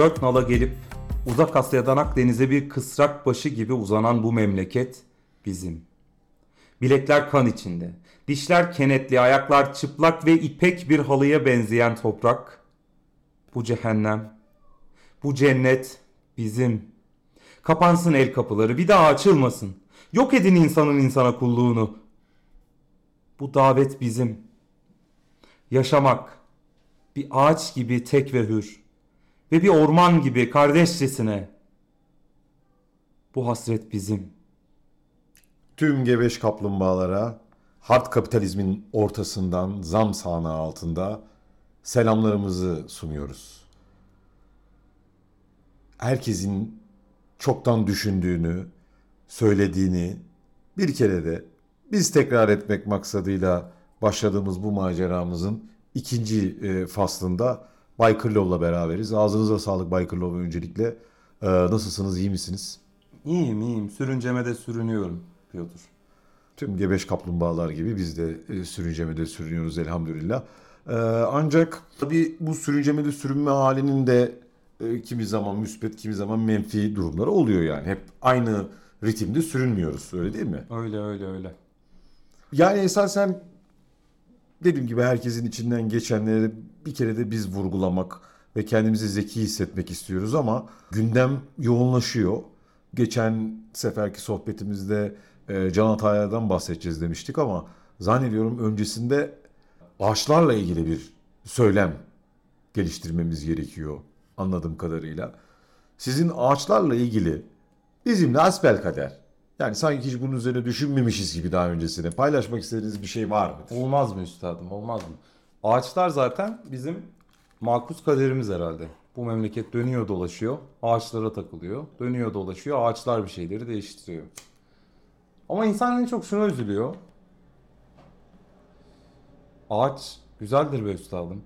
Dört nala gelip uzak Asya'dan Akdeniz'e bir kısrak başı gibi uzanan bu memleket bizim. Bilekler kan içinde, dişler kenetli, ayaklar çıplak ve ipek bir halıya benzeyen toprak. Bu cehennem, bu cennet bizim. Kapansın el kapıları, bir daha açılmasın. Yok edin insanın insana kulluğunu. Bu davet bizim. Yaşamak, bir ağaç gibi tek ve hür ve bir orman gibi kardeşçesine. Bu hasret bizim. Tüm gebeş kaplumbağalara hard kapitalizmin ortasından zam sahnağı altında selamlarımızı sunuyoruz. Herkesin çoktan düşündüğünü, söylediğini bir kere de biz tekrar etmek maksadıyla başladığımız bu maceramızın ikinci e, faslında Bay Kırlov'la beraberiz. Ağzınıza sağlık Bay Kırlov öncelikle. E, nasılsınız, iyi misiniz? İyiyim iyiyim. Sürüncemede sürünüyorum Piotr. Tüm gebeş kaplumbağalar gibi biz de e, sürüncemede sürünüyoruz elhamdülillah. E, ancak tabii bu sürüncemede sürünme halinin de e, kimi zaman müspet, kimi zaman menfi durumları oluyor yani. Hep aynı ritimde sürünmüyoruz öyle değil mi? Öyle öyle öyle. Yani esasen dediğim gibi herkesin içinden geçenleri bir kere de biz vurgulamak ve kendimizi zeki hissetmek istiyoruz ama gündem yoğunlaşıyor. Geçen seferki sohbetimizde e, Can Atay'dan bahsedeceğiz demiştik ama zannediyorum öncesinde ağaçlarla ilgili bir söylem geliştirmemiz gerekiyor anladığım kadarıyla. Sizin ağaçlarla ilgili bizimle asbelkader. Yani sanki hiç bunun üzerine düşünmemişiz gibi daha öncesine. Paylaşmak istediğiniz bir şey var mı? Olmaz mı üstadım olmaz mı? Ağaçlar zaten bizim makus kaderimiz herhalde. Bu memleket dönüyor dolaşıyor. Ağaçlara takılıyor. Dönüyor dolaşıyor. Ağaçlar bir şeyleri değiştiriyor. Ama insan en çok şuna üzülüyor. Ağaç güzeldir be üstadım.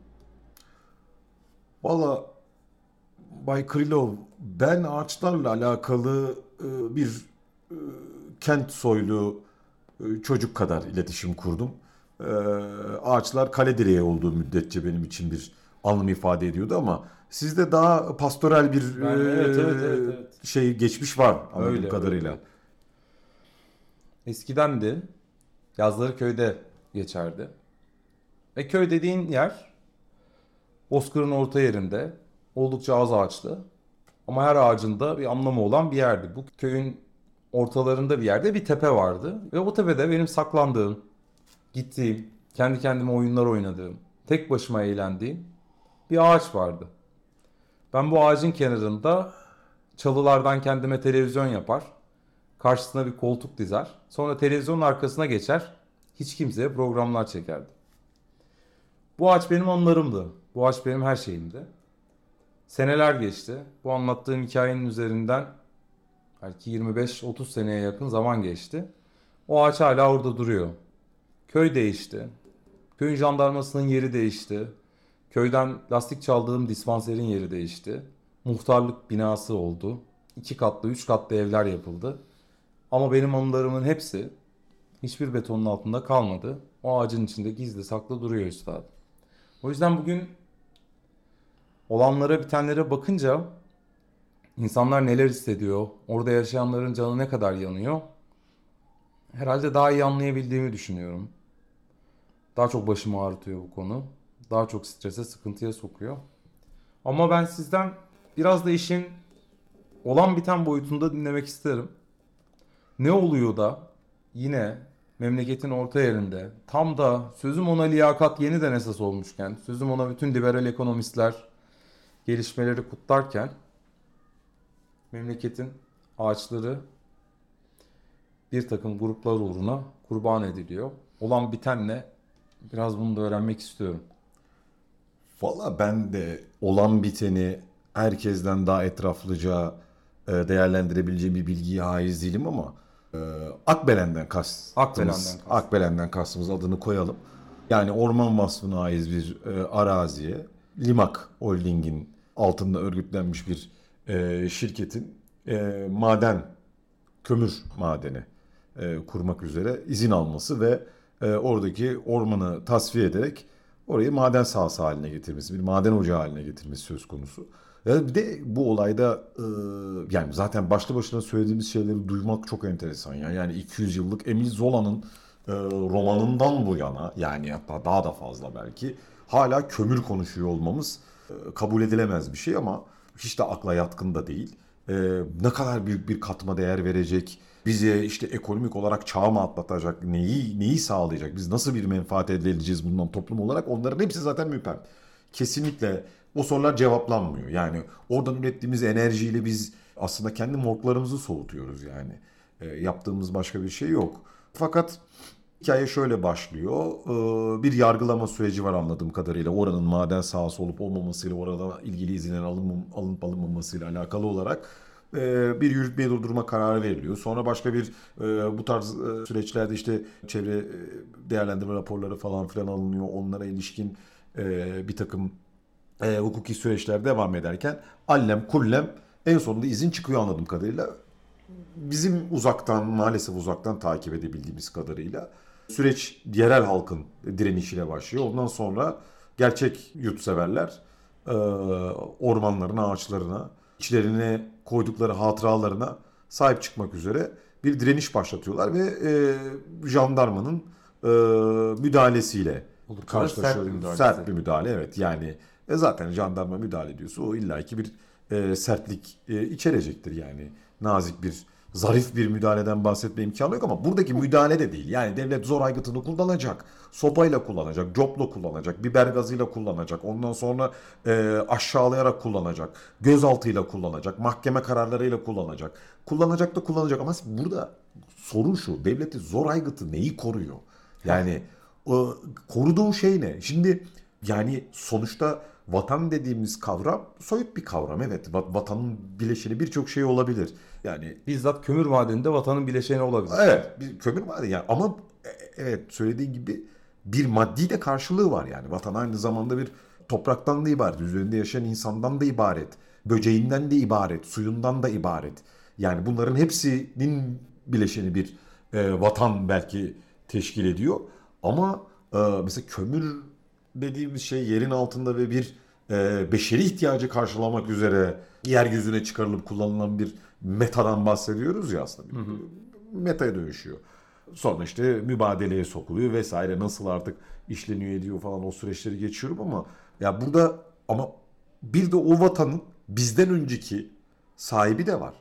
Valla Bay Krylov ben ağaçlarla alakalı e, bir e, kent soylu e, çocuk kadar iletişim kurdum. E, Ağaçlar kale direği olduğu müddetçe benim için bir anlam ifade ediyordu ama sizde daha pastoral bir Yani e, evet, evet, evet, evet. şey geçmiş var anladığım Öyle, kadarıyla. öyle. Eskiden de yazları köyde geçerdi. Ve köy dediğin yer Bozkır'ın orta yerinde oldukça az ağaçlı. Ama her ağacında bir anlamı olan bir yerdi. Bu köyün ortalarında bir yerde bir tepe vardı. Ve o tepede benim saklandığım, gittiğim, kendi kendime oyunlar oynadığım, tek başıma eğlendiğim bir ağaç vardı. Ben bu ağacın kenarında çalılardan kendime televizyon yapar. Karşısına bir koltuk dizer. Sonra televizyonun arkasına geçer. Hiç kimseye programlar çekerdi. Bu ağaç benim anılarımdı. Bu ağaç benim her şeyimdi. Seneler geçti. Bu anlattığım hikayenin üzerinden belki 25-30 seneye yakın zaman geçti. O ağaç hala orada duruyor. Köy değişti. Köyün jandarmasının yeri değişti. Köyden lastik çaldığım dispanserin yeri değişti. Muhtarlık binası oldu. İki katlı, üç katlı evler yapıldı. Ama benim anılarımın hepsi hiçbir betonun altında kalmadı. O ağacın içinde gizli saklı duruyor üstadım. O yüzden bugün olanlara bitenlere bakınca insanlar neler hissediyor, orada yaşayanların canı ne kadar yanıyor herhalde daha iyi anlayabildiğimi düşünüyorum. Daha çok başımı ağrıtıyor bu konu. Daha çok strese, sıkıntıya sokuyor. Ama ben sizden biraz da işin olan biten boyutunda dinlemek isterim. Ne oluyor da yine memleketin orta yerinde tam da sözüm ona liyakat yeniden esas olmuşken, sözüm ona bütün liberal ekonomistler gelişmeleri kutlarken memleketin ağaçları bir takım gruplar uğruna kurban ediliyor. Olan bitenle biraz bunu da öğrenmek istiyorum. Valla ben de olan biteni herkesten daha etraflıca e, değerlendirebileceğim bir bilgiye haiz değilim ama e, Akbelen'den kastımız, Akbelen'den kastım. Akbelen'den kastımız adını koyalım. Yani orman vasfına ait bir e, araziye Limak Holding'in altında örgütlenmiş bir e, şirketin e, maden, kömür madeni e, kurmak üzere izin alması ve e, oradaki ormanı tasfiye ederek orayı maden sahası haline getirmesi, bir maden ocağı haline getirmesi söz konusu. Ya bir de bu olayda e, yani zaten başlı başına söylediğimiz şeyleri duymak çok enteresan ya. Yani 200 yıllık Emil Zola'nın e, romanından bu yana yani hatta daha da fazla belki hala kömür konuşuyor olmamız e, kabul edilemez bir şey ama hiç de akla yatkın da değil. E, ne kadar büyük bir katma değer verecek, bize işte ekonomik olarak çağ mı atlatacak, neyi neyi sağlayacak, biz nasıl bir menfaat elde edeceğiz bundan toplum olarak onların hepsi zaten müpem. Kesinlikle o sorular cevaplanmıyor. Yani oradan ürettiğimiz enerjiyle biz aslında kendi morglarımızı soğutuyoruz yani. E, yaptığımız başka bir şey yok. Fakat hikaye şöyle başlıyor. E, bir yargılama süreci var anladığım kadarıyla. Oranın maden sahası olup olmamasıyla, orada ilgili izinlerin alınmam, alınıp alınmamasıyla alakalı olarak e, bir yürütmeyi durdurma kararı veriliyor. Sonra başka bir e, bu tarz e, süreçlerde işte çevre değerlendirme raporları falan filan alınıyor. Onlara ilişkin bir takım hukuki süreçler devam ederken allem kullem en sonunda izin çıkıyor anladığım kadarıyla. Bizim uzaktan maalesef uzaktan takip edebildiğimiz kadarıyla süreç yerel halkın direnişiyle başlıyor. Ondan sonra gerçek yurtseverler e, ormanların ağaçlarına, içlerine koydukları hatıralarına sahip çıkmak üzere bir direniş başlatıyorlar ve e, jandarmanın e, müdahalesiyle Oldukça karşılaşıyor. sert bir müdahale. Sert bir müdahale evet yani e, zaten jandarma müdahale ediyorsa o illaki bir e, sertlik e, içerecektir yani nazik bir zarif bir müdahaleden bahsetme imkanı yok ama buradaki müdahale de değil. Yani devlet zor aygıtını kullanacak, sopayla kullanacak, copla kullanacak, biber gazıyla kullanacak, ondan sonra e, aşağılayarak kullanacak, gözaltıyla kullanacak, mahkeme kararlarıyla kullanacak. Kullanacak da kullanacak ama burada sorun şu, devleti zor aygıtı neyi koruyor? Yani o, koruduğu şey ne? Şimdi yani sonuçta vatan dediğimiz kavram soyut bir kavram. Evet va- vatanın bileşeni birçok şey olabilir. Yani Bizzat kömür madeninde vatanın bileşeni olabilir. evet bir kömür var yani ama e, evet söylediğin gibi bir maddi de karşılığı var yani. Vatan aynı zamanda bir topraktan da ibaret, üzerinde yaşayan insandan da ibaret, böceğinden de ibaret, suyundan da ibaret. Yani bunların hepsinin bileşeni bir e, vatan belki teşkil ediyor. Ama e, mesela kömür dediğimiz şey yerin altında ve bir e, beşeri ihtiyacı karşılamak üzere yeryüzüne çıkarılıp kullanılan bir metadan bahsediyoruz ya aslında. Bir, Metaya dönüşüyor. Sonra işte mübadeleye sokuluyor vesaire nasıl artık işleniyor ediyor falan o süreçleri geçiyorum ama ya burada ama bir de o vatanın bizden önceki sahibi de var.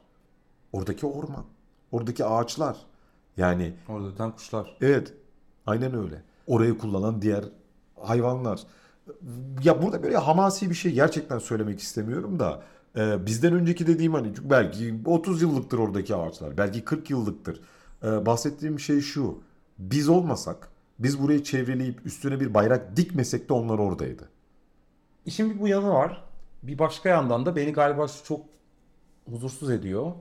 Oradaki orman, oradaki ağaçlar. Yani Orada öten kuşlar. Evet. Aynen öyle. Orayı kullanan diğer hayvanlar. Ya burada böyle hamasi bir şey gerçekten söylemek istemiyorum da e, bizden önceki dediğim hani belki 30 yıllıktır oradaki ağaçlar. Belki 40 yıllıktır. E, bahsettiğim şey şu. Biz olmasak, biz burayı çevreleyip üstüne bir bayrak dikmesek de onlar oradaydı. İşin bir bu yanı var. Bir başka yandan da beni galiba çok huzursuz ediyor.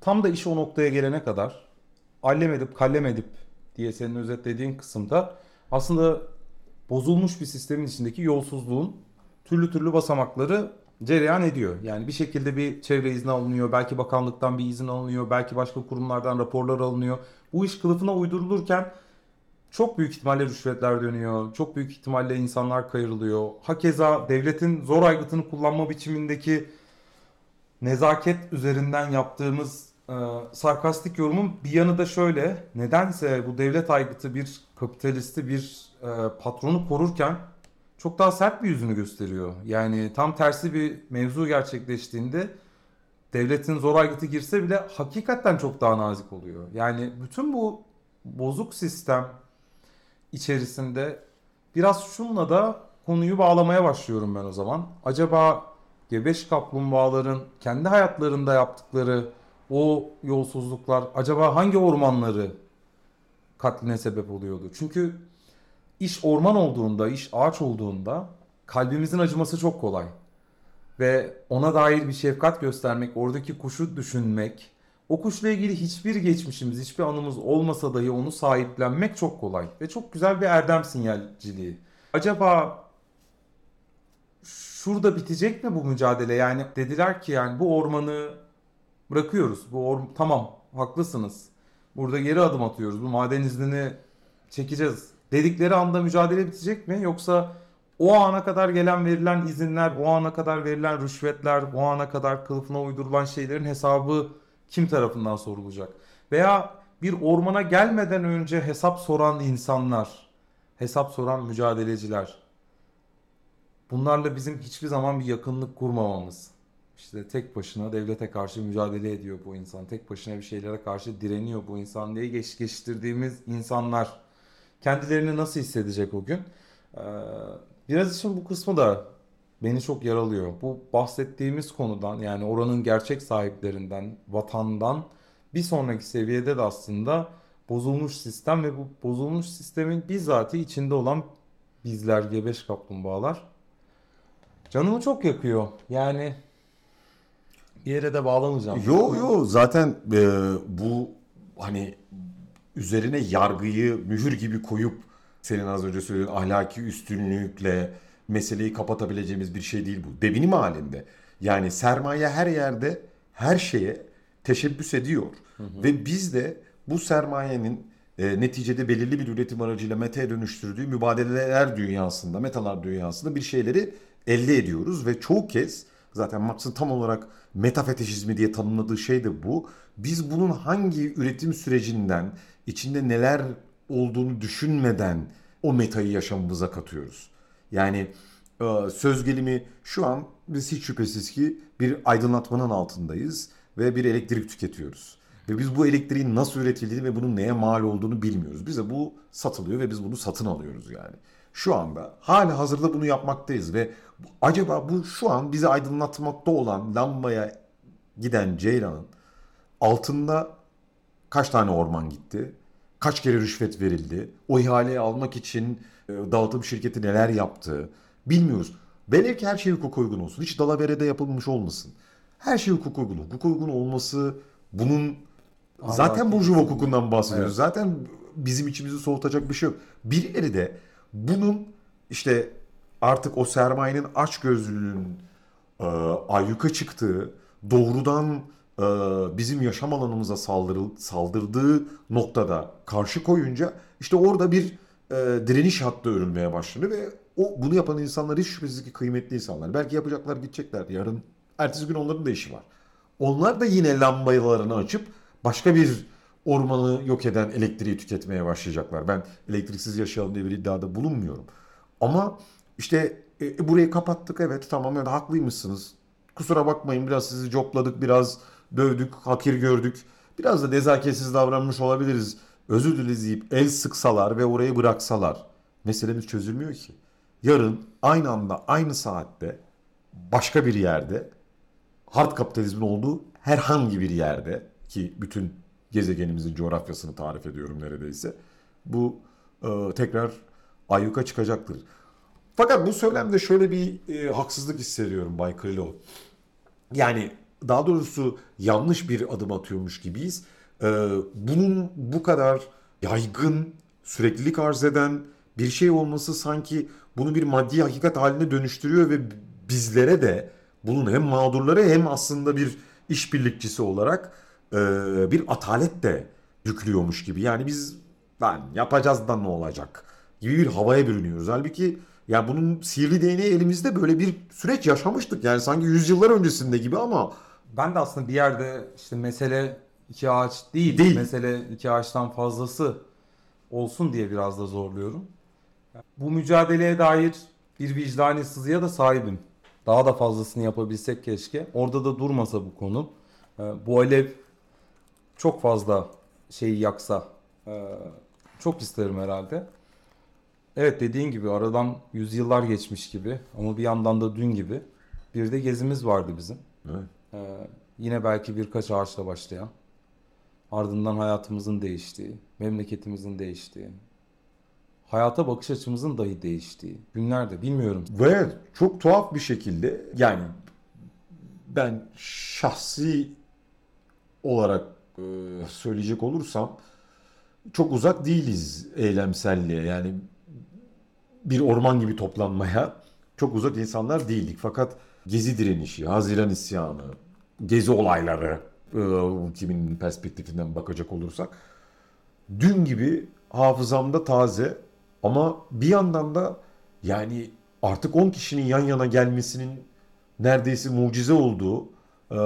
Tam da iş o noktaya gelene kadar allem edip kallem edip diye senin özetlediğin kısımda aslında bozulmuş bir sistemin içindeki yolsuzluğun türlü türlü basamakları cereyan ediyor. Yani bir şekilde bir çevre izni alınıyor, belki bakanlıktan bir izin alınıyor, belki başka kurumlardan raporlar alınıyor. Bu iş kılıfına uydurulurken çok büyük ihtimalle rüşvetler dönüyor. Çok büyük ihtimalle insanlar kayırılıyor. Hakeza devletin zor aygıtını kullanma biçimindeki nezaket üzerinden yaptığımız e, sarkastik yorumun bir yanı da şöyle. Nedense bu devlet aygıtı bir kapitalisti bir e, patronu korurken çok daha sert bir yüzünü gösteriyor. Yani tam tersi bir mevzu gerçekleştiğinde devletin zor aygıtı girse bile hakikaten çok daha nazik oluyor. Yani bütün bu bozuk sistem içerisinde biraz şunla da konuyu bağlamaya başlıyorum ben o zaman. Acaba gebeş kaplumbağaların kendi hayatlarında yaptıkları o yolsuzluklar acaba hangi ormanları katline sebep oluyordu? Çünkü iş orman olduğunda, iş ağaç olduğunda kalbimizin acıması çok kolay. Ve ona dair bir şefkat göstermek, oradaki kuşu düşünmek, o kuşla ilgili hiçbir geçmişimiz, hiçbir anımız olmasa dahi onu sahiplenmek çok kolay. Ve çok güzel bir erdem sinyalciliği. Acaba şurada bitecek mi bu mücadele? Yani dediler ki yani bu ormanı bırakıyoruz. Bu or tamam haklısınız. Burada geri adım atıyoruz. Bu maden iznini çekeceğiz. Dedikleri anda mücadele bitecek mi? Yoksa o ana kadar gelen verilen izinler, o ana kadar verilen rüşvetler, o ana kadar kılıfına uydurulan şeylerin hesabı kim tarafından sorulacak? Veya bir ormana gelmeden önce hesap soran insanlar, hesap soran mücadeleciler. Bunlarla bizim hiçbir zaman bir yakınlık kurmamamız. İşte tek başına devlete karşı mücadele ediyor bu insan. Tek başına bir şeylere karşı direniyor bu insan diye geç, geçiştirdiğimiz insanlar kendilerini nasıl hissedecek o gün? Ee, biraz için bu kısmı da beni çok yaralıyor. Bu bahsettiğimiz konudan yani oranın gerçek sahiplerinden, vatandan bir sonraki seviyede de aslında bozulmuş sistem ve bu bozulmuş sistemin bizzati içinde olan bizler, gebeş kaplumbağalar canımı çok yakıyor. Yani bir yere de bağlamayacağım. Yo yo zaten e, bu hani üzerine yargıyı mühür gibi koyup senin az önce söylediğin ahlaki üstünlükle meseleyi kapatabileceğimiz bir şey değil bu. Devinim halinde. Yani sermaye her yerde her şeye teşebbüs ediyor. Ve biz de bu sermayenin e, neticede belirli bir üretim aracıyla metaya dönüştürdüğü mübadeleler dünyasında, metalar dünyasında bir şeyleri elde ediyoruz ve çoğu kez zaten Marx'ın tam olarak metafetişizmi diye tanımladığı şey de bu. Biz bunun hangi üretim sürecinden, içinde neler olduğunu düşünmeden o metayı yaşamımıza katıyoruz. Yani e, söz gelimi şu an biz hiç şüphesiz ki bir aydınlatmanın altındayız ve bir elektrik tüketiyoruz. Ve biz bu elektriğin nasıl üretildiğini ve bunun neye mal olduğunu bilmiyoruz. Bize bu satılıyor ve biz bunu satın alıyoruz yani. Şu anda hala hazırda bunu yapmaktayız ve acaba bu şu an bizi aydınlatmakta olan lambaya giden ceylanın altında kaç tane orman gitti? Kaç kere rüşvet verildi? O ihaleyi almak için e, dağıtım şirketi neler yaptı? Bilmiyoruz. Velev ki her şey hukuk uygun olsun. Hiç dalaverede yapılmış olmasın. Her şey hukuk uygun. Hukuk uygun olması bunun zaten burjuva hukukundan bahsediyoruz. Evet. Zaten bizim içimizi soğutacak bir şey yok. Birileri de bunun işte artık o sermayenin açgözlülüğün e, ayyuka çıktığı, doğrudan bizim yaşam alanımıza saldırı, saldırdığı noktada karşı koyunca işte orada bir e, direniş hattı örülmeye başlanıyor ve o bunu yapan insanlar hiç şüphesiz ki kıymetli insanlar. Belki yapacaklar gidecekler yarın. Ertesi gün onların da işi var. Onlar da yine lambalarını açıp başka bir ormanı yok eden elektriği tüketmeye başlayacaklar. Ben elektriksiz yaşayalım diye bir iddiada bulunmuyorum. Ama işte e, burayı kapattık evet tamam evet haklıymışsınız. Kusura bakmayın biraz sizi copladık biraz dövdük hakir gördük. Biraz da nezaketsiz davranmış olabiliriz. Özür dileriz deyip el sıksalar ve orayı bıraksalar meselemiz çözülmüyor ki. Yarın aynı anda aynı saatte başka bir yerde hard kapitalizmin olduğu herhangi bir yerde ki bütün gezegenimizin coğrafyasını tarif ediyorum neredeyse. Bu e, tekrar ayyuka çıkacaktır. Fakat bu söylemde şöyle bir e, haksızlık hissediyorum Bay Krilo. Yani daha doğrusu yanlış bir adım atıyormuş gibiyiz. E, bunun bu kadar yaygın, süreklilik arz eden bir şey olması sanki bunu bir maddi hakikat haline dönüştürüyor ve bizlere de bunun hem mağdurları hem aslında bir işbirlikçisi olarak e, bir atalet de yüklüyormuş gibi. Yani biz lan yapacağız da ne olacak gibi bir havaya bürünüyoruz. Halbuki ya bunun sihirli değneği elimizde böyle bir süreç yaşamıştık. Yani sanki yüzyıllar öncesinde gibi ama Ben de aslında bir yerde işte mesele iki ağaç değil, Değil. mesele iki ağaçtan fazlası olsun diye biraz da zorluyorum. Bu mücadeleye dair bir vicdani sızıya da sahibim. Daha da fazlasını yapabilsek keşke. Orada da durmasa bu konu. Ee, Bu alev çok fazla şeyi yaksa e, çok isterim herhalde. Evet dediğin gibi aradan yüzyıllar geçmiş gibi ama bir yandan da dün gibi bir de gezimiz vardı bizim. Evet. Ee, yine belki birkaç ağaçla başlayan, ardından hayatımızın değiştiği, memleketimizin değiştiği, hayata bakış açımızın dahi değiştiği günlerde bilmiyorum. Ve çok tuhaf bir şekilde yani ben şahsi olarak e, söyleyecek olursam çok uzak değiliz eylemselliğe. Yani bir orman gibi toplanmaya çok uzak insanlar değildik. Fakat Gezi direnişi, Haziran isyanı, Gezi olayları e, kimin perspektifinden bakacak olursak dün gibi hafızamda taze ama bir yandan da yani artık 10 kişinin yan yana gelmesinin neredeyse mucize olduğu, e,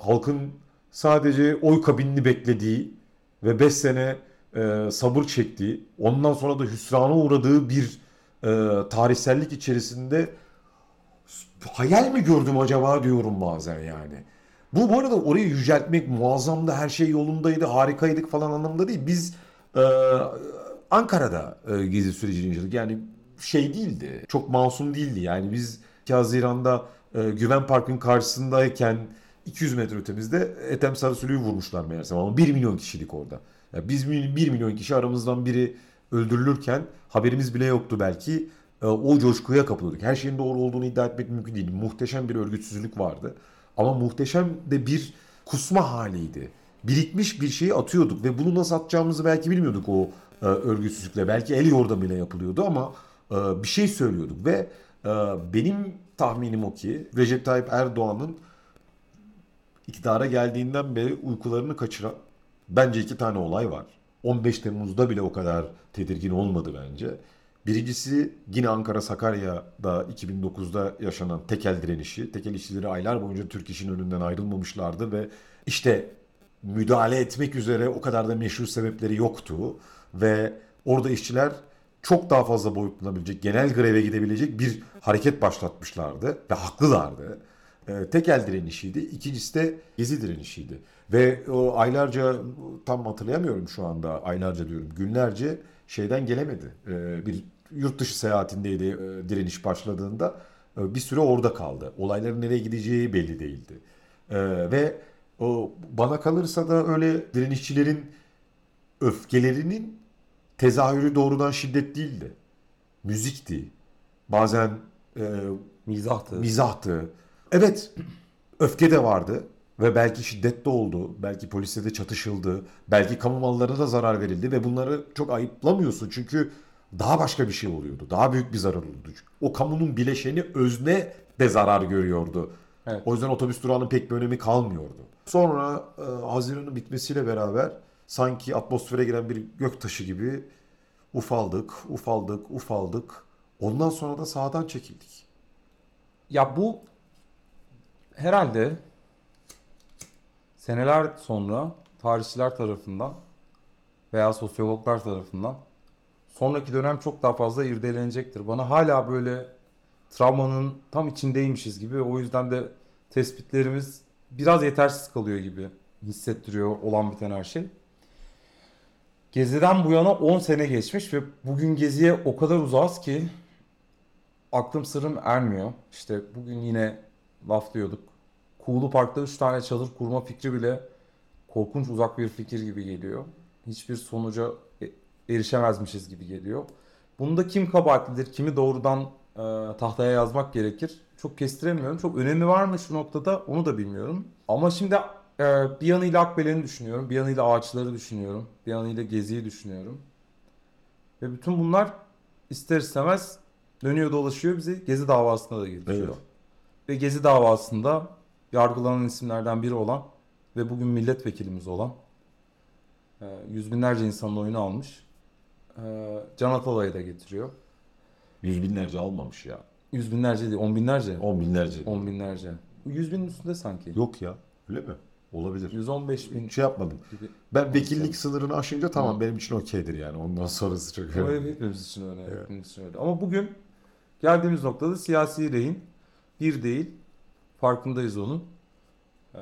halkın sadece oy kabinini beklediği ve 5 sene e, sabır çektiği, ondan sonra da hüsrana uğradığı bir tarihsellik içerisinde hayal mi gördüm acaba diyorum bazen yani. Bu bu arada orayı yüceltmek muazzamdı, her şey yolundaydı, harikaydık falan anlamında değil. Biz e, Ankara'da e, gezi sürecini yaşadık. Yani şey değildi, çok masum değildi. Yani biz 2 Haziran'da e, Güven Park'ın karşısındayken 200 metre ötemizde Ethem Sarısulu'yu vurmuşlar meğersem ama 1 milyon kişilik orada. Ya biz 1 milyon kişi aramızdan biri öldürülürken haberimiz bile yoktu belki. E, o coşkuya kapılıyorduk. Her şeyin doğru olduğunu iddia etmek mümkün değil. Muhteşem bir örgütsüzlük vardı. Ama muhteşem de bir kusma haliydi. Birikmiş bir şeyi atıyorduk ve bunu nasıl atacağımızı belki bilmiyorduk o e, örgütsüzlükle. Belki el yordamıyla yapılıyordu ama e, bir şey söylüyorduk ve e, benim tahminim o ki Recep Tayyip Erdoğan'ın iktidara geldiğinden beri uykularını kaçıran bence iki tane olay var. 15 Temmuz'da bile o kadar tedirgin olmadı bence. Birincisi yine Ankara Sakarya'da 2009'da yaşanan tekel direnişi. Tekel işçileri aylar boyunca Türk İş'in önünden ayrılmamışlardı ve işte müdahale etmek üzere o kadar da meşhur sebepleri yoktu ve orada işçiler çok daha fazla boyutlanabilecek, genel greve gidebilecek bir hareket başlatmışlardı ve haklılardı. E, tekel direnişiydi. İkincisi de gezi direnişiydi. Ve o aylarca tam hatırlayamıyorum şu anda aylarca diyorum günlerce şeyden gelemedi. E, bir yurt dışı seyahatindeydi e, direniş başladığında. E, bir süre orada kaldı. Olayların nereye gideceği belli değildi. E, ve o bana kalırsa da öyle direnişçilerin öfkelerinin tezahürü doğrudan şiddet değildi. Müzikti. Bazen e, Mizahtı. mizahtı. Evet, öfke de vardı ve belki şiddet de oldu. Belki polise de çatışıldı. Belki kamu mallarına da zarar verildi ve bunları çok ayıplamıyorsun çünkü daha başka bir şey oluyordu. Daha büyük bir zarar oldu. O kamunun bileşeni özne de zarar görüyordu. Evet. O yüzden otobüs durağının pek bir önemi kalmıyordu. Sonra e, Haziran'ın bitmesiyle beraber sanki atmosfere giren bir göktaşı gibi ufaldık, ufaldık, ufaldık. Ondan sonra da sağdan çekildik. Ya bu herhalde seneler sonra tarihçiler tarafından veya sosyologlar tarafından sonraki dönem çok daha fazla irdelenecektir. Bana hala böyle travmanın tam içindeymişiz gibi o yüzden de tespitlerimiz biraz yetersiz kalıyor gibi hissettiriyor olan biten her şey. Gezi'den bu yana 10 sene geçmiş ve bugün Gezi'ye o kadar uzağız ki aklım sırrım ermiyor. İşte bugün yine laflıyorduk. Kuğulu Park'ta 3 tane çadır kurma fikri bile korkunç uzak bir fikir gibi geliyor. Hiçbir sonuca e- erişemezmişiz gibi geliyor. Bunda kim kabahatlidir, kimi doğrudan e, tahtaya yazmak gerekir. Çok kestiremiyorum. Çok önemi var mı şu noktada onu da bilmiyorum. Ama şimdi e, bir yanıyla Akbelen'i düşünüyorum, bir yanıyla ağaçları düşünüyorum, bir yanıyla Gezi'yi düşünüyorum. Ve bütün bunlar ister istemez dönüyor dolaşıyor bizi Gezi davasına da getiriyor. Evet. Ve Gezi davasında yargılanan isimlerden biri olan ve bugün milletvekilimiz olan e, yüz binlerce insanın oyunu almış Can Atalay'ı da getiriyor. Yüz binlerce almamış ya. Yüz binlerce değil, on binlerce. On binlerce. On binlerce. Yüz binin üstünde sanki. Yok ya. Öyle mi? Olabilir. 115 bin Şey yapmadım. gibi. Ben vekillik sınırını aşınca tamam benim için okeydir yani. Ondan sonrası çok önemli. hepimiz için öyle. Evet. Hepimiz için öyle. Ama bugün geldiğimiz noktada siyasi rehin bir değil. Farkındayız onun. Ee,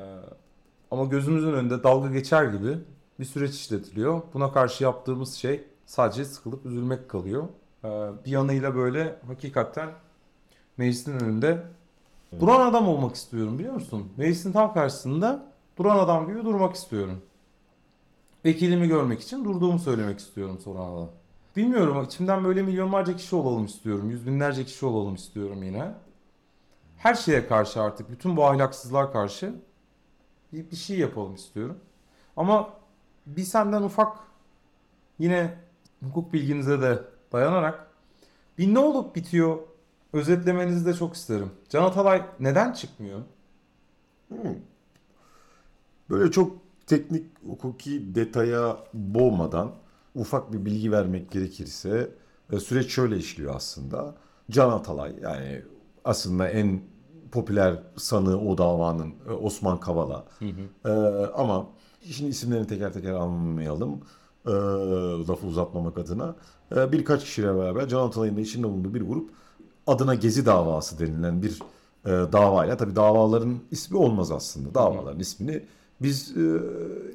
ama gözümüzün önünde dalga geçer gibi bir süreç işletiliyor. Buna karşı yaptığımız şey sadece sıkılıp üzülmek kalıyor. Ee, bir yanıyla böyle hakikaten meclisin önünde duran adam olmak istiyorum biliyor musun? Meclisin tam karşısında duran adam gibi durmak istiyorum. Vekilimi görmek için durduğumu söylemek istiyorum sonra da. Bilmiyorum içimden böyle milyonlarca kişi olalım istiyorum. Yüz binlerce kişi olalım istiyorum yine. Her şeye karşı artık bütün bu ahlaksızlığa karşı bir, bir şey yapalım istiyorum. Ama bir senden ufak yine hukuk bilginize de dayanarak bir ne olup bitiyor özetlemenizi de çok isterim. Can Atalay neden çıkmıyor? Böyle çok teknik hukuki detaya boğmadan ufak bir bilgi vermek gerekirse e, süreç şöyle işliyor aslında. Can Atalay yani aslında en popüler sanığı o davanın e, Osman Kavala. Ee, ama şimdi isimlerini teker teker anmayalım. Ee, lafı uzatmamak adına. Ee, birkaç kişiyle beraber Can Atalay'ın da içinde bulunduğu bir grup adına Gezi davası denilen bir e, davayla tabii davaların ismi olmaz aslında. Davaların ismini biz e,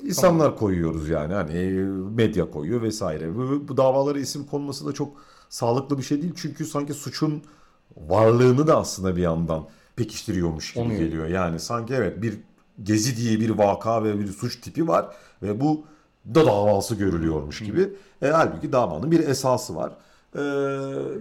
insanlar koyuyoruz yani hani e, medya koyuyor vesaire. Bu, bu davalara isim konması da çok sağlıklı bir şey değil çünkü sanki suçun varlığını da aslında bir yandan pekiştiriyormuş gibi Onu geliyor. Yani sanki evet bir gezi diye bir vaka ve bir suç tipi var ve bu da davası görülüyormuş gibi. E, halbuki davanın bir esası var. E,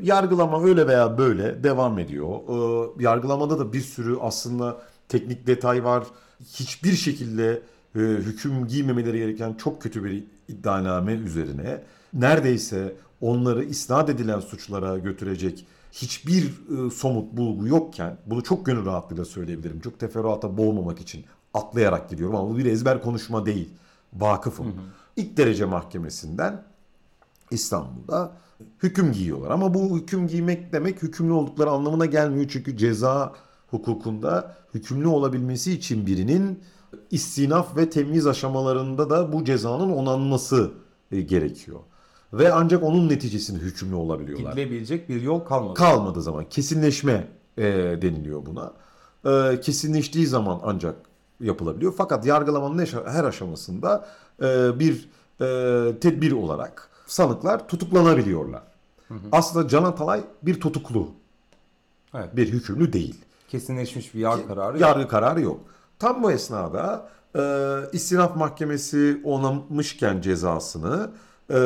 yargılama öyle veya böyle devam ediyor. E, yargılamada da bir sürü aslında teknik detay var. Hiçbir şekilde e, hüküm giymemeleri gereken çok kötü bir iddianame üzerine neredeyse onları isnat edilen suçlara götürecek hiçbir e, somut bulgu yokken bunu çok gönül rahatlığıyla söyleyebilirim. Çok teferruata boğmamak için atlayarak gidiyorum ama bu bir ezber konuşma değil. Vakıfım. İlk derece mahkemesinden İstanbul'da hüküm giyiyorlar. Ama bu hüküm giymek demek hükümlü oldukları anlamına gelmiyor. Çünkü ceza hukukunda hükümlü olabilmesi için birinin istinaf ve temyiz aşamalarında da bu cezanın onanması e, gerekiyor. Ve ancak onun neticesinde hükümlü olabiliyorlar. Gidilebilecek bir yol kalmadı. Kalmadığı zaman kesinleşme e, deniliyor buna. E, kesinleştiği zaman ancak yapılabiliyor. Fakat yargılamanın her- aşamasında e, bir e, tedbir olarak sanıklar tutuklanabiliyorlar. Aslında Can Atalay bir tutuklu, evet. bir hükümlü değil. Kesinleşmiş bir yargı kararı. yok. Yargı kararı yok. Tam bu esnada e, istinaf mahkemesi onamışken cezasını e,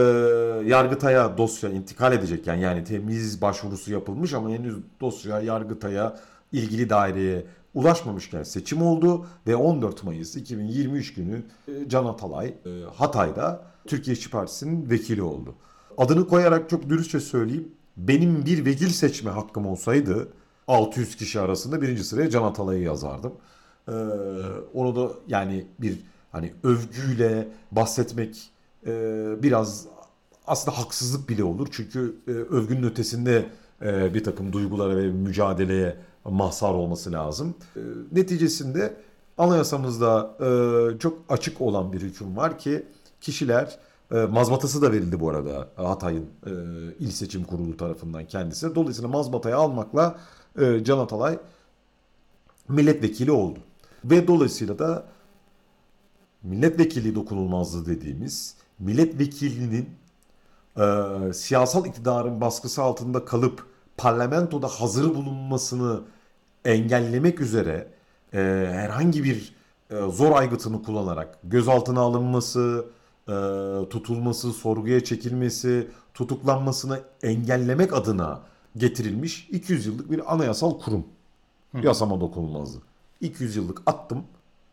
Yargıtay'a dosya intikal edecekken yani temiz başvurusu yapılmış ama henüz dosya Yargıtay'a ilgili daireye ulaşmamışken seçim oldu ve 14 Mayıs 2023 günü e, Can Atalay e, Hatay'da Türkiye İşçi Partisi'nin vekili oldu. Adını koyarak çok dürüstçe söyleyeyim. Benim bir vekil seçme hakkım olsaydı 600 kişi arasında birinci sıraya Can Atalay'ı yazardım. Ee, onu da yani bir hani övgüyle bahsetmek e, biraz aslında haksızlık bile olur. Çünkü e, övgünün ötesinde e, bir takım duygulara ve mücadeleye mahsar olması lazım. E, neticesinde anayasamızda e, çok açık olan bir hüküm var ki kişiler e, mazbatası da verildi bu arada Hatay'ın e, il seçim kurulu tarafından kendisine. Dolayısıyla mazbatayı almakla e, Can Atalay milletvekili oldu. Ve dolayısıyla da milletvekili dokunulmazlığı dediğimiz milletvekilinin e, siyasal iktidarın baskısı altında kalıp parlamentoda hazır bulunmasını engellemek üzere e, herhangi bir e, zor aygıtını kullanarak gözaltına alınması, e, tutulması, sorguya çekilmesi, tutuklanmasını engellemek adına getirilmiş 200 yıllık bir anayasal kurum. Yasama dokunulmazlığı. 200 yıllık attım.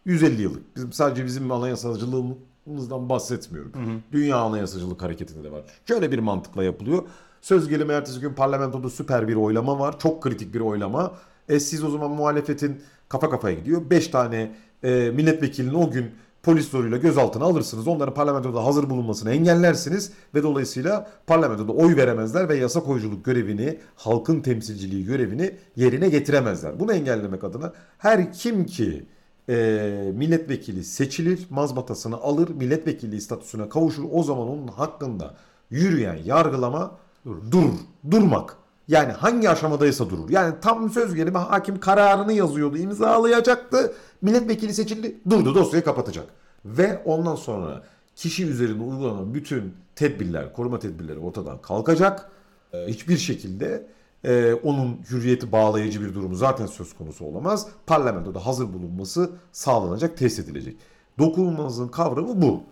150 yıllık. Bizim sadece bizim anayasacılığımızdan bahsetmiyorum. Dünya anayasacılık hareketinde de var. Şöyle bir mantıkla yapılıyor. Söz gelimi ertesi gün parlamentoda süper bir oylama var. Çok kritik bir oylama. E siz o zaman muhalefetin kafa kafaya gidiyor. 5 tane e, milletvekilini o gün polis zoruyla gözaltına alırsınız. Onların parlamentoda hazır bulunmasını engellersiniz ve dolayısıyla parlamentoda oy veremezler ve yasa koyuculuk görevini, halkın temsilciliği görevini yerine getiremezler. Bunu engellemek adına her kim ki e, milletvekili seçilir, mazbatasını alır, milletvekili statüsüne kavuşur. O zaman onun hakkında yürüyen yargılama durur, durmak. Yani hangi aşamadaysa durur. Yani tam söz gelimi hakim kararını yazıyordu, imzalayacaktı. Milletvekili seçildi, durdu, dosyayı kapatacak. Ve ondan sonra kişi üzerinde uygulanan bütün tedbirler, koruma tedbirleri ortadan kalkacak. Ee, hiçbir şekilde e, onun hürriyeti bağlayıcı bir durumu zaten söz konusu olamaz. Parlamentoda hazır bulunması sağlanacak, test edilecek. Dokunulmazlığın kavramı bu.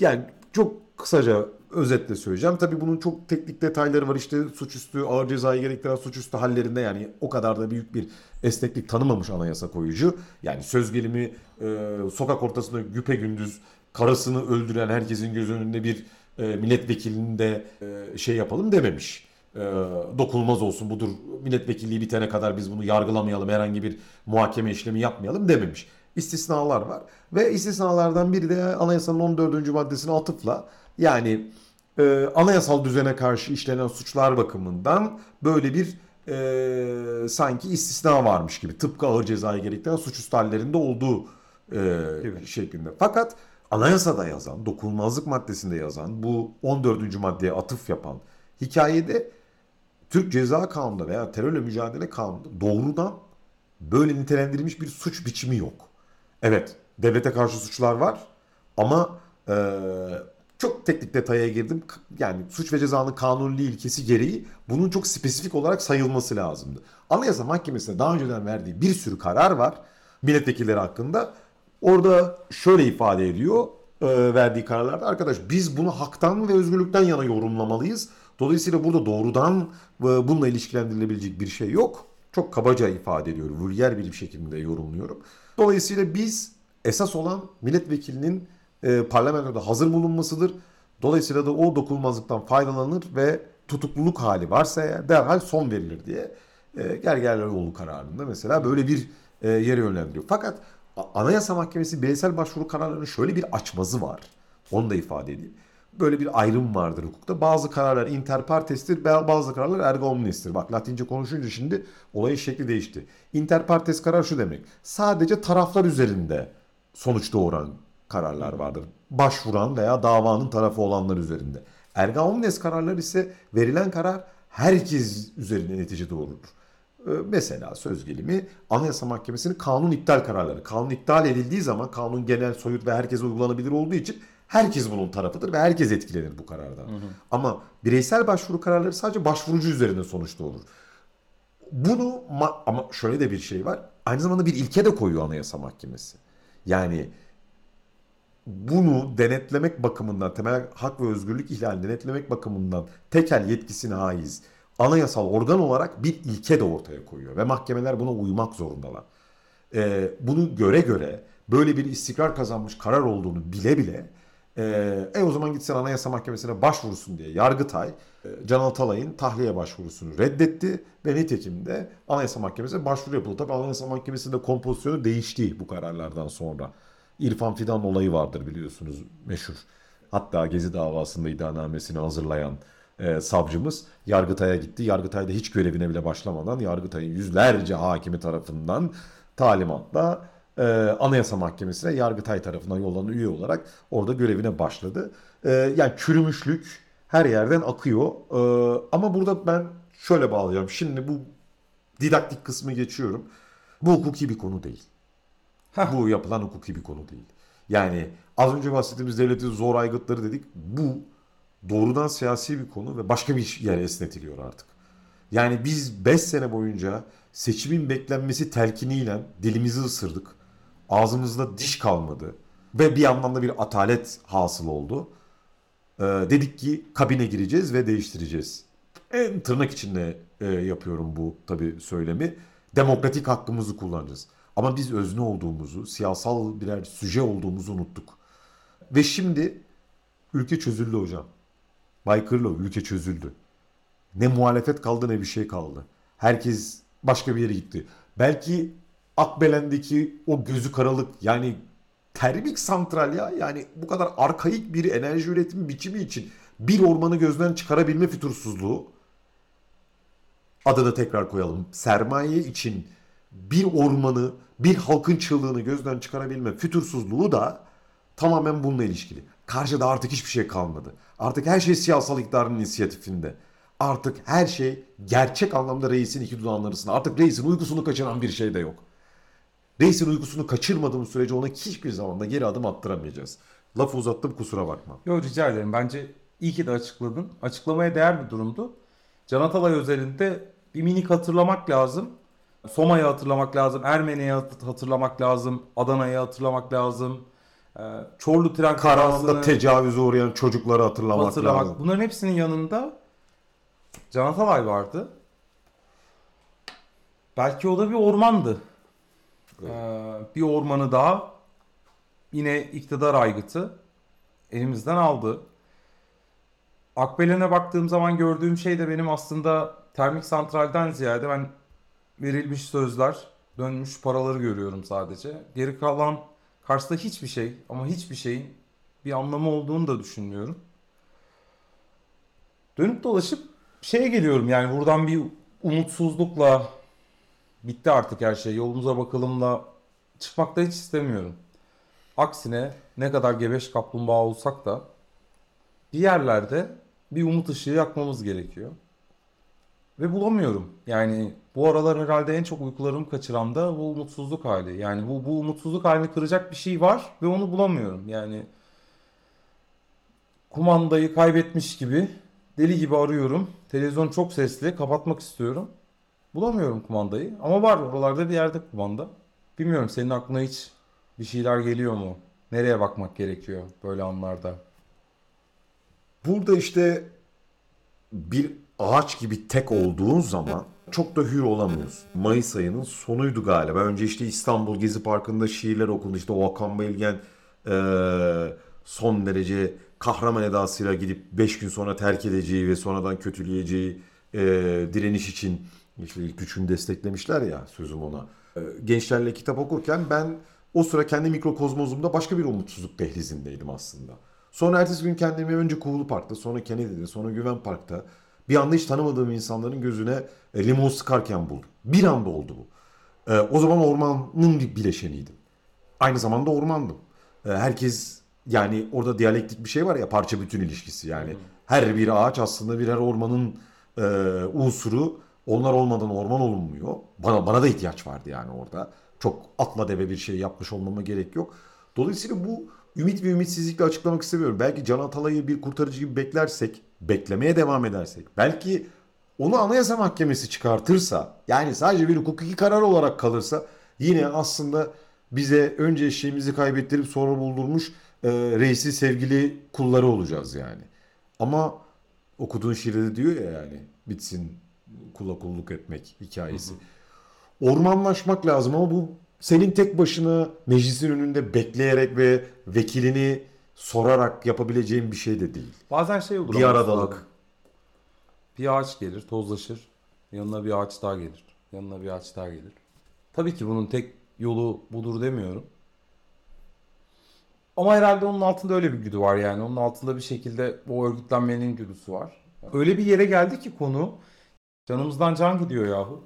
Yani çok kısaca özetle söyleyeceğim. Tabii bunun çok teknik detayları var. İşte suçüstü, ağır cezayı gerektiren suçüstü hallerinde yani o kadar da büyük bir esneklik tanımamış anayasa koyucu. Yani söz gelimi e, sokak ortasında güpe gündüz karısını öldüren herkesin göz önünde bir e, milletvekilini de e, şey yapalım dememiş. E, dokunulmaz olsun budur milletvekilliği bitene kadar biz bunu yargılamayalım herhangi bir muhakeme işlemi yapmayalım dememiş. İstisnalar var ve istisnalardan biri de anayasanın 14. maddesine atıfla yani e, anayasal düzene karşı işlenen suçlar bakımından böyle bir e, sanki istisna varmış gibi. Tıpkı ağır cezaya gerektiren suçüstü hallerinde olduğu e, Gibi. şeklinde. Fakat anayasada yazan, dokunulmazlık maddesinde yazan, bu 14. maddeye atıf yapan hikayede Türk Ceza Kanunu'nda veya terörle mücadele kanununda doğrudan böyle nitelendirilmiş bir suç biçimi yok. Evet, devlete karşı suçlar var ama eee, çok teknik detaya girdim. Yani suç ve cezanın kanuni ilkesi gereği bunun çok spesifik olarak sayılması lazımdı. Anayasa Mahkemesi'ne daha önceden verdiği bir sürü karar var milletvekilleri hakkında. Orada şöyle ifade ediyor eee, verdiği kararlarda arkadaş biz bunu haktan ve özgürlükten yana yorumlamalıyız. Dolayısıyla burada doğrudan e, bununla ilişkilendirilebilecek bir şey yok. Çok kabaca ifade ediyorum. Vulyer bir şekilde yorumluyorum. Dolayısıyla biz esas olan milletvekilinin e, parlamentoda hazır bulunmasıdır. Dolayısıyla da o dokunulmazlıktan faydalanır ve tutukluluk hali varsa eğer derhal son verilir diye e, Gergerlioğlu kararında mesela böyle bir e, yere yönlendiriyor. Fakat Anayasa Mahkemesi bireysel başvuru kararlarının şöyle bir açmazı var. Onu da ifade edeyim. Böyle bir ayrım vardır hukukta. Bazı kararlar inter partestir, ba- bazı kararlar erga omnes'tir. Bak Latince konuşunca şimdi olayın şekli değişti. Inter partes karar şu demek. Sadece taraflar üzerinde sonuç doğuran kararlar vardır. Başvuran veya davanın tarafı olanlar üzerinde. Erga omnes kararlar ise verilen karar herkes üzerinde netice doğurur. Ee, Mesela söz gelimi Anayasa Mahkemesi'nin kanun iptal kararları. Kanun iptal edildiği zaman kanun genel soyut ve herkese uygulanabilir olduğu için herkes bunun tarafıdır ve herkes etkilenir bu karardan. Ama bireysel başvuru kararları sadece başvurucu üzerinde sonuç doğurur. Bunu ma- ama şöyle de bir şey var. Aynı zamanda bir ilke de koyuyor Anayasa Mahkemesi. Yani bunu denetlemek bakımından, temel hak ve özgürlük ihlalini denetlemek bakımından tekel yetkisine haiz anayasal organ olarak bir ilke de ortaya koyuyor. Ve mahkemeler buna uymak zorundalar. Ee, bunu göre göre böyle bir istikrar kazanmış karar olduğunu bile bile e, e o zaman gitsen Anayasa Mahkemesi'ne başvursun diye Yargıtay e, Can Atalay'ın tahliye başvurusunu reddetti ve nitekim de Anayasa Mahkemesi'ne başvuru yapıldı. Tabii Anayasa Mahkemesi'nde kompozisyonu değişti bu kararlardan sonra. İrfan Fidan olayı vardır biliyorsunuz meşhur. Hatta Gezi davasında iddianamesini hazırlayan e, savcımız Yargıtay'a gitti. Yargıtay'da hiç görevine bile başlamadan Yargıtay'ın yüzlerce hakimi tarafından talimatla e, Anayasa Mahkemesi'ne Yargıtay tarafından yollanan üye olarak orada görevine başladı. E, yani çürümüşlük her yerden akıyor. E, ama burada ben şöyle bağlayacağım. Şimdi bu didaktik kısmı geçiyorum. Bu hukuki bir konu değil. Bu yapılan hukuki bir konu değil. Yani az önce bahsettiğimiz devletin zor aygıtları dedik. Bu doğrudan siyasi bir konu ve başka bir yere esnetiliyor artık. Yani biz 5 sene boyunca seçimin beklenmesi telkiniyle dilimizi ısırdık. Ağzımızda diş kalmadı. Ve bir anlamda bir atalet hasıl oldu. Ee, dedik ki kabine gireceğiz ve değiştireceğiz. En tırnak içinde e, yapıyorum bu tabii söylemi. Demokratik hakkımızı kullanacağız. Ama biz özne olduğumuzu, siyasal birer süje olduğumuzu unuttuk. Ve şimdi ülke çözüldü hocam. Baykırlı ülke çözüldü. Ne muhalefet kaldı ne bir şey kaldı. Herkes başka bir yere gitti. Belki Akbelen'deki o gözü karalık yani termik santral ya yani bu kadar arkaik bir enerji üretimi biçimi için bir ormanı gözden çıkarabilme fütursuzluğu adını tekrar koyalım. Sermaye için bir ormanı, bir halkın çığlığını gözden çıkarabilme fütursuzluğu da tamamen bununla ilişkili. Karşıda artık hiçbir şey kalmadı. Artık her şey siyasal iktidarın inisiyatifinde. Artık her şey gerçek anlamda reisin iki dudağının arasında. Artık reisin uykusunu kaçıran bir şey de yok. Reisin uykusunu kaçırmadığımız sürece ona hiçbir zaman da geri adım attıramayacağız. Lafı uzattım kusura bakma. Yok rica ederim. Bence iyi ki de açıkladın. Açıklamaya değer bir durumdu. Can Atalay özelinde bir minik hatırlamak lazım. Soma'yı hatırlamak lazım. Ermeni'yi hat- hatırlamak lazım. Adana'yı hatırlamak lazım. Ee, Çorlu tren kazasını tecavüze uğrayan çocukları hatırlamak, hatırlamak. lazım. Bunların hepsinin yanında Can Atalay vardı. Belki o da bir ormandı. Ee, bir ormanı daha yine iktidar aygıtı elimizden aldı. Akbelen'e baktığım zaman gördüğüm şey de benim aslında termik santralden ziyade ben verilmiş sözler, dönmüş paraları görüyorum sadece. Geri kalan karşısında hiçbir şey ama hiçbir şeyin bir anlamı olduğunu da düşünmüyorum. Dönüp dolaşıp şeye geliyorum yani buradan bir umutsuzlukla bitti artık her şey yolumuza bakalımla çıkmak da hiç istemiyorum. Aksine ne kadar gebeş kaplumbağa olsak da bir yerlerde bir umut ışığı yakmamız gerekiyor. Ve bulamıyorum. Yani bu aralar herhalde en çok uykularımı kaçıran da bu umutsuzluk hali. Yani bu, bu umutsuzluk halini kıracak bir şey var ve onu bulamıyorum. Yani kumandayı kaybetmiş gibi deli gibi arıyorum. Televizyon çok sesli, kapatmak istiyorum. Bulamıyorum kumandayı ama var oralarda bir yerde kumanda. Bilmiyorum senin aklına hiç bir şeyler geliyor mu? Nereye bakmak gerekiyor böyle anlarda? Burada işte bir ağaç gibi tek olduğun zaman çok da hür olamıyorsun. Mayıs ayının sonuydu galiba. Önce işte İstanbul Gezi Parkı'nda şiirler okundu. İşte o Hakan Belgen eee, son derece kahraman edasıyla gidip 5 gün sonra terk edeceği ve sonradan kötüleyeceği eee, direniş için işte ilk üçünü desteklemişler ya sözüm ona. Eee, gençlerle kitap okurken ben o sıra kendi mikrokozmozumda başka bir umutsuzluk dehlizindeydim aslında. Sonra ertesi gün kendimi önce Kuğulu Park'ta, sonra Kennedy'de, sonra Güven Park'ta bir anda hiç tanımadığım insanların gözüne e, limon sıkarken buldum. Bir anda oldu bu. E, o zaman ormanın bir bileşeniydim. Aynı zamanda ormandım. E, herkes yani orada diyalektik bir şey var ya parça bütün ilişkisi yani. Her bir ağaç aslında birer ormanın e, unsuru. Onlar olmadan orman olunmuyor. Bana bana da ihtiyaç vardı yani orada. Çok atla deve bir şey yapmış olmama gerek yok. Dolayısıyla bu ümit ve ümitsizlikle açıklamak istemiyorum. Belki Can Atalay'ı bir kurtarıcı gibi beklersek, beklemeye devam edersek, belki onu Anayasa Mahkemesi çıkartırsa, yani sadece bir hukuki karar olarak kalırsa yine aslında bize önce eşeğimizi kaybettirip sonra buldurmuş e, reisi sevgili kulları olacağız yani. Ama okuduğun şiirde de diyor ya yani bitsin kula kulluk etmek hikayesi. Ormanlaşmak lazım ama bu senin tek başına meclisin önünde bekleyerek ve vekilini sorarak yapabileceğin bir şey de değil. Bazen şey olur Bir ama aradalık. Bir ağaç gelir, tozlaşır. Yanına bir ağaç daha gelir. Yanına bir ağaç daha gelir. Tabii ki bunun tek yolu budur demiyorum. Ama herhalde onun altında öyle bir güdü var yani. Onun altında bir şekilde o örgütlenmenin güdüsü var. Öyle bir yere geldi ki konu canımızdan can gidiyor yahu.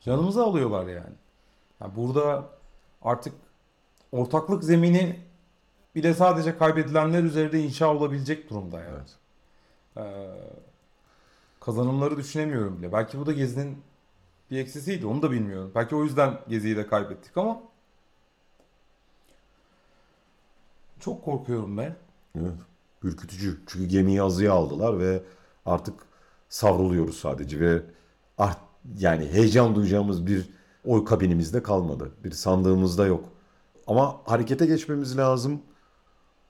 Canımızı alıyorlar yani. Yani burada artık ortaklık zemini bile sadece kaybedilenler üzerinde inşa olabilecek durumda yani. Evet. Ee, kazanımları düşünemiyorum bile. Belki bu da Gezi'nin bir eksisiydi. Onu da bilmiyorum. Belki o yüzden Gezi'yi de kaybettik ama çok korkuyorum be. Evet. Ürkütücü. Çünkü gemiyi azıya aldılar ve artık savruluyoruz sadece ve art, yani heyecan duyacağımız bir oy kabinimizde kalmadı. Bir sandığımızda yok. Ama harekete geçmemiz lazım.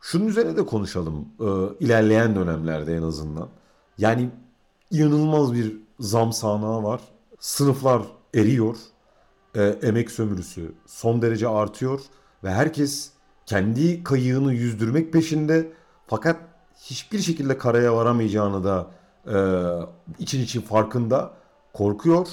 Şunun üzerine de konuşalım. Ee, ilerleyen dönemlerde en azından. Yani inanılmaz bir zam sahnağı var. Sınıflar eriyor. Ee, emek sömürüsü son derece artıyor ve herkes kendi kayığını yüzdürmek peşinde fakat hiçbir şekilde karaya varamayacağını da e, için için farkında korkuyor.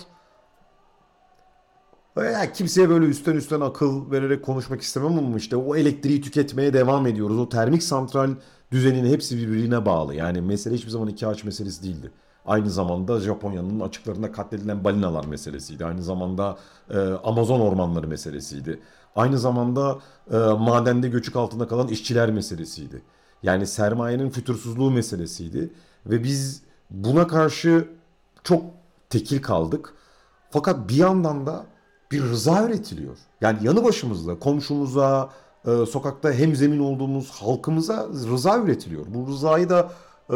Ya kimseye böyle üstten üstten akıl vererek konuşmak istemem ama işte o elektriği tüketmeye devam ediyoruz. O termik santral düzeninin hepsi birbirine bağlı. Yani mesele hiçbir zaman iki ağaç meselesi değildi. Aynı zamanda Japonya'nın açıklarında katledilen balinalar meselesiydi. Aynı zamanda e, Amazon ormanları meselesiydi. Aynı zamanda e, madende göçük altında kalan işçiler meselesiydi. Yani sermayenin fütursuzluğu meselesiydi. Ve biz buna karşı çok tekil kaldık. Fakat bir yandan da bir rıza üretiliyor. Yani yanı başımızda, komşumuza, e, sokakta hemzemin olduğumuz halkımıza rıza üretiliyor. Bu rızayı da e,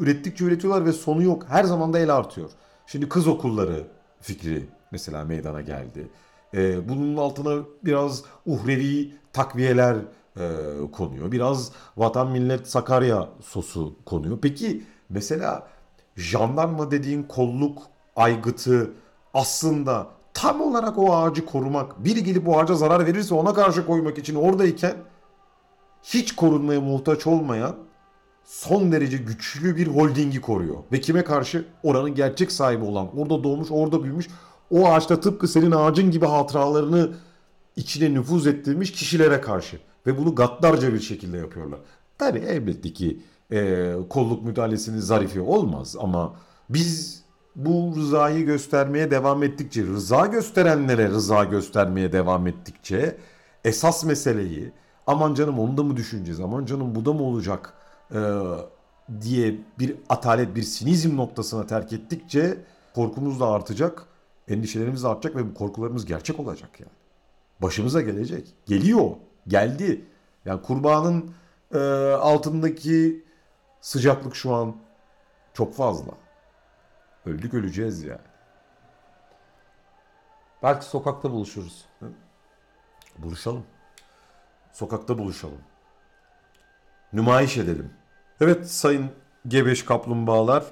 ürettikçe üretiyorlar ve sonu yok. Her zaman da el artıyor. Şimdi kız okulları fikri mesela meydana geldi. E, bunun altına biraz uhrevi takviyeler e, konuyor. Biraz vatan millet Sakarya sosu konuyor. Peki mesela jandarma dediğin kolluk aygıtı aslında tam olarak o ağacı korumak, biri gelip o ağaca zarar verirse ona karşı koymak için oradayken hiç korunmaya muhtaç olmayan son derece güçlü bir holdingi koruyor. Ve kime karşı? Oranın gerçek sahibi olan, orada doğmuş, orada büyümüş, o ağaçta tıpkı senin ağacın gibi hatıralarını içine nüfuz ettirmiş kişilere karşı. Ve bunu gaddarca bir şekilde yapıyorlar. Tabii elbette ki e, kolluk müdahalesinin zarifi olmaz ama biz bu rızayı göstermeye devam ettikçe, rıza gösterenlere rıza göstermeye devam ettikçe esas meseleyi aman canım onu da mı düşüneceğiz, aman canım bu da mı olacak e, diye bir atalet, bir sinizm noktasına terk ettikçe korkumuz da artacak, endişelerimiz de artacak ve bu korkularımız gerçek olacak yani. Başımıza gelecek. Geliyor. Geldi. Yani kurbanın e, altındaki sıcaklık şu an çok fazla. Öldük öleceğiz yani. Belki sokakta buluşuruz. Buluşalım. Sokakta buluşalım. Nümayiş edelim. Evet sayın gebeş kaplumbağalar,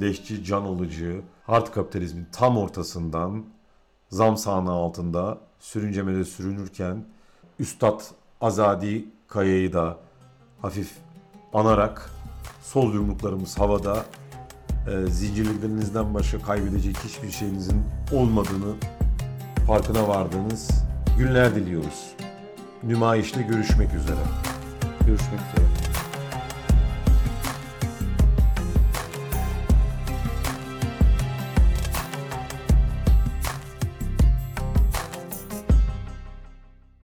leşçi, can alıcı, hard kapitalizmin tam ortasından zam sahne altında sürüncemede sürünürken Üstad Azadi Kaya'yı da hafif anarak sol yumruklarımız havada e, zincirlerinizden başka kaybedecek hiçbir şeyinizin olmadığını farkına vardığınız günler diliyoruz. Nümayişte görüşmek üzere. Görüşmek üzere.